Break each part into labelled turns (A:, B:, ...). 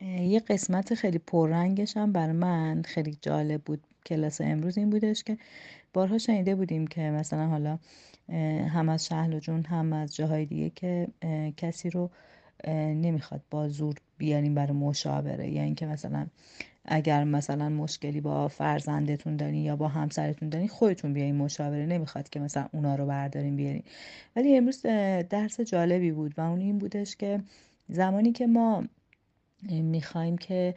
A: یه قسمت خیلی پررنگش هم بر من خیلی جالب بود. کلاس امروز این بودش که بارها شنیده بودیم که مثلا حالا هم از شهل جون هم از جاهای دیگه که کسی رو نمی‌خواد با زور بیاریم برای مشاوره. یا اینکه مثلا اگر مثلا مشکلی با فرزندتون دارین یا با همسرتون دارین خودتون بیاین مشاوره. نمی‌خواد که مثلا اونا رو بردارین بیارین. ولی امروز درس جالبی بود و اون این بودش که زمانی که ما می‌خوایم که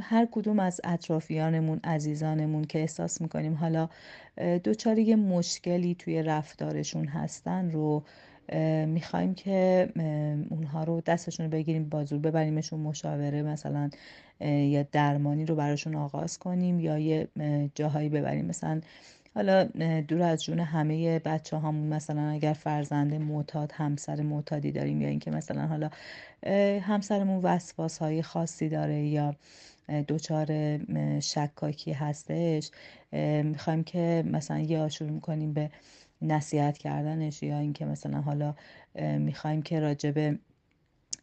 A: هر کدوم از اطرافیانمون عزیزانمون که احساس می‌کنیم حالا دوچاری یه مشکلی توی رفتارشون هستن رو می‌خوایم که اونها رو دستشون رو بگیریم بازور ببریمشون مشاوره مثلا یا درمانی رو براشون آغاز کنیم یا یه جاهایی ببریم. مثلا حالا دور از جون همه بچه هامون مثلا اگر فرزند معتاد همسر معتادی داریم یا اینکه مثلا حالا همسرمون وسواس های خاصی داره یا دچار شکاکی هستش می‌خوایم که مثلا یا شروع می‌کنیم به نصیحت کردنش یا اینکه مثلا حالا می‌خوایم که راجبه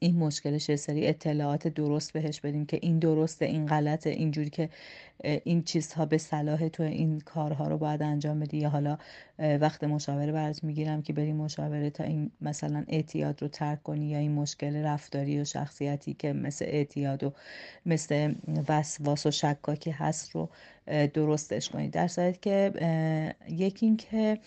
A: این مشکلش یه سری اطلاعات درست بهش بدیم که این درسته این غلطه اینجوری که این چیزها به صلاح تو این کارها رو باید انجام بدی. یا حالا وقت مشاوره برات می‌گیرم که بری مشاوره تا این مثلا اعتیاد رو ترک کنی یا این مشکل رفتاری و شخصیتی که مثل اعتیاد و مثل وسواس و شکاکی هست رو درستش کنی. در صورت که یکی این که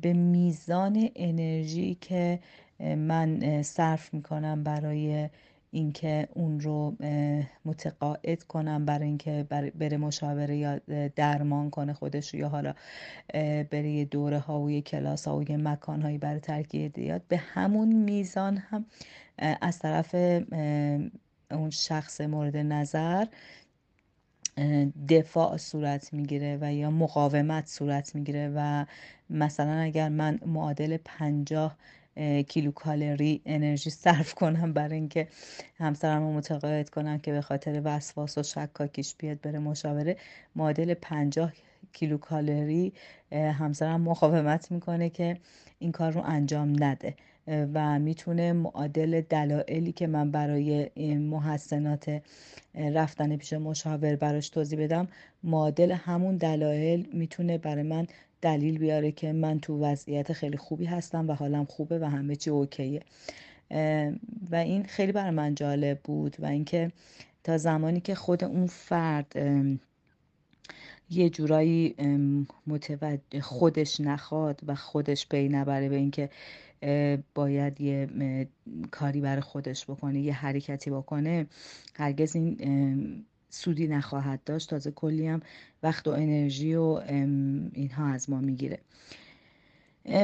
A: به میزان انرژی که من صرف می‌کنم برای اینکه اون رو متقاعد کنم برای اینکه بره مشاوره یا درمان کنه خودش یا حالا بره یه دوره ها و یه کلاس ها و یه مکان هایی برای ترکیه دیاد. به همون میزان هم از طرف اون شخص مورد نظر دفاع صورت می‌گیره و یا مقاومت صورت می‌گیره و مثلا اگر من معادل پنجاه کیلو کالری انرژی صرف کنم برای اینکه همسرم رو متقاعد کنم که به خاطر وسواس و شکاکیش بیاد بره مشاوره معادل پنجاه کیلو کالری همسرم مقاومت می‌کنه که این کار رو انجام نده. و می‌تونه معادل دلایلی که من برای محسنات رفتن پیش مشاور براش توضیح بدم معادل همون دلایل می‌تونه برای من دلیل بیاره که من تو وضعیت خیلی خوبی هستم و حالم خوبه و همه چی اوکیه. و این خیلی برای من جالب بود و اینکه تا زمانی که خود اون فرد یه جورایی متوجه خودش نخواد و خودش پی نبره به اینکه باید یه کاری برای خودش بکنه یه حرکتی بکنه هرگز این سودی نخواهد داشت. تازه کلی هم وقت و انرژی و اینها از ما می‌گیره.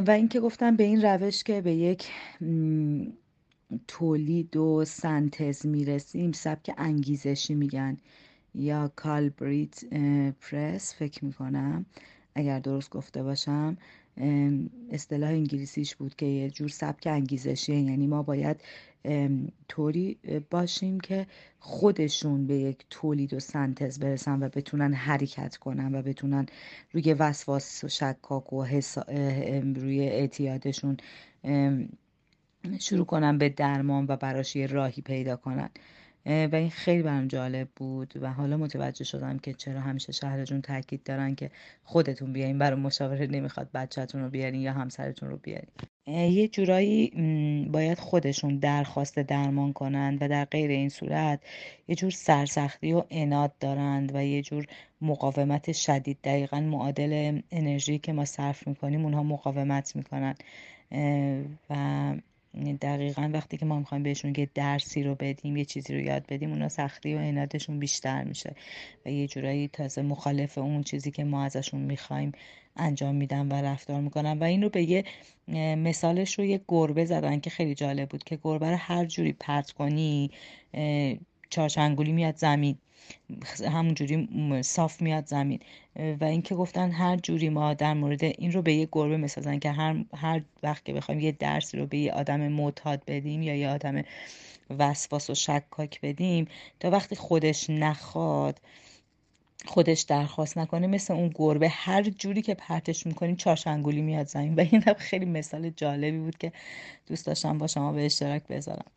A: و اینکه گفتم به این روش که به یک تولید و سنتز می‌رسیم سبک انگیزشی میگن یا کالبریت پرس فکر می‌کنم. اگر درست گفته باشم. اصطلاح انگلیسیش بود که یه جور سبک انگیزشیه. یعنی ما باید طوری باشیم که خودشون به یک تولید و سنتز برسن و بتونن حرکت کنن و بتونن روی وسواس و شکاک و روی اعتیادشون شروع کنن به درمان و براش یه راهی پیدا کنن. و این خیلی برام جالب بود و حالا متوجه شدم که چرا همیشه شهرجون تاکید دارن که خودتون بیاین برای مشاوره نمی‌خواد بچهتون رو بیارین یا همسرتون رو بیارین. یه جورایی باید خودشون درخواست درمان کنند و در غیر این صورت یه جور سرسختی و اناد دارند و یه جور مقاومت شدید. دقیقا معادل انرژی که ما صرف می‌کنیم اونها مقاومت می‌کنن. و دقیقا وقتی که ما می‌خوایم بهشون یه درسی رو بدیم یه چیزی رو یاد بدیم اونا سختی و عنادشون بیشتر میشه و یه جورایی تازه مخالف اون چیزی که ما ازشون می‌خوایم انجام میدن و رفتار می‌کنن. و این رو به یه مثالش رو یه گربه زدن که خیلی جالب بود که گربه رو هر جوری پرت کنی چارچنگولی میاد زمین همونجوری صاف میاد زمین. و اینکه گفتن هر جوری ما در مورد این رو به یه گربه می‌سازن که هر, هر وقت که بخوایم یه درس رو به یه آدم معتاد بدیم یا یه آدم وسواس و شکاک بدیم تا وقتی خودش نخواد خودش درخواست نکنه مثل اون گربه هر جوری که پرتش می‌کنیم چارشنگولی میاد زمین. و این خیلی مثال جالبی بود که دوست داشتم با شما به اشتراک بذارم.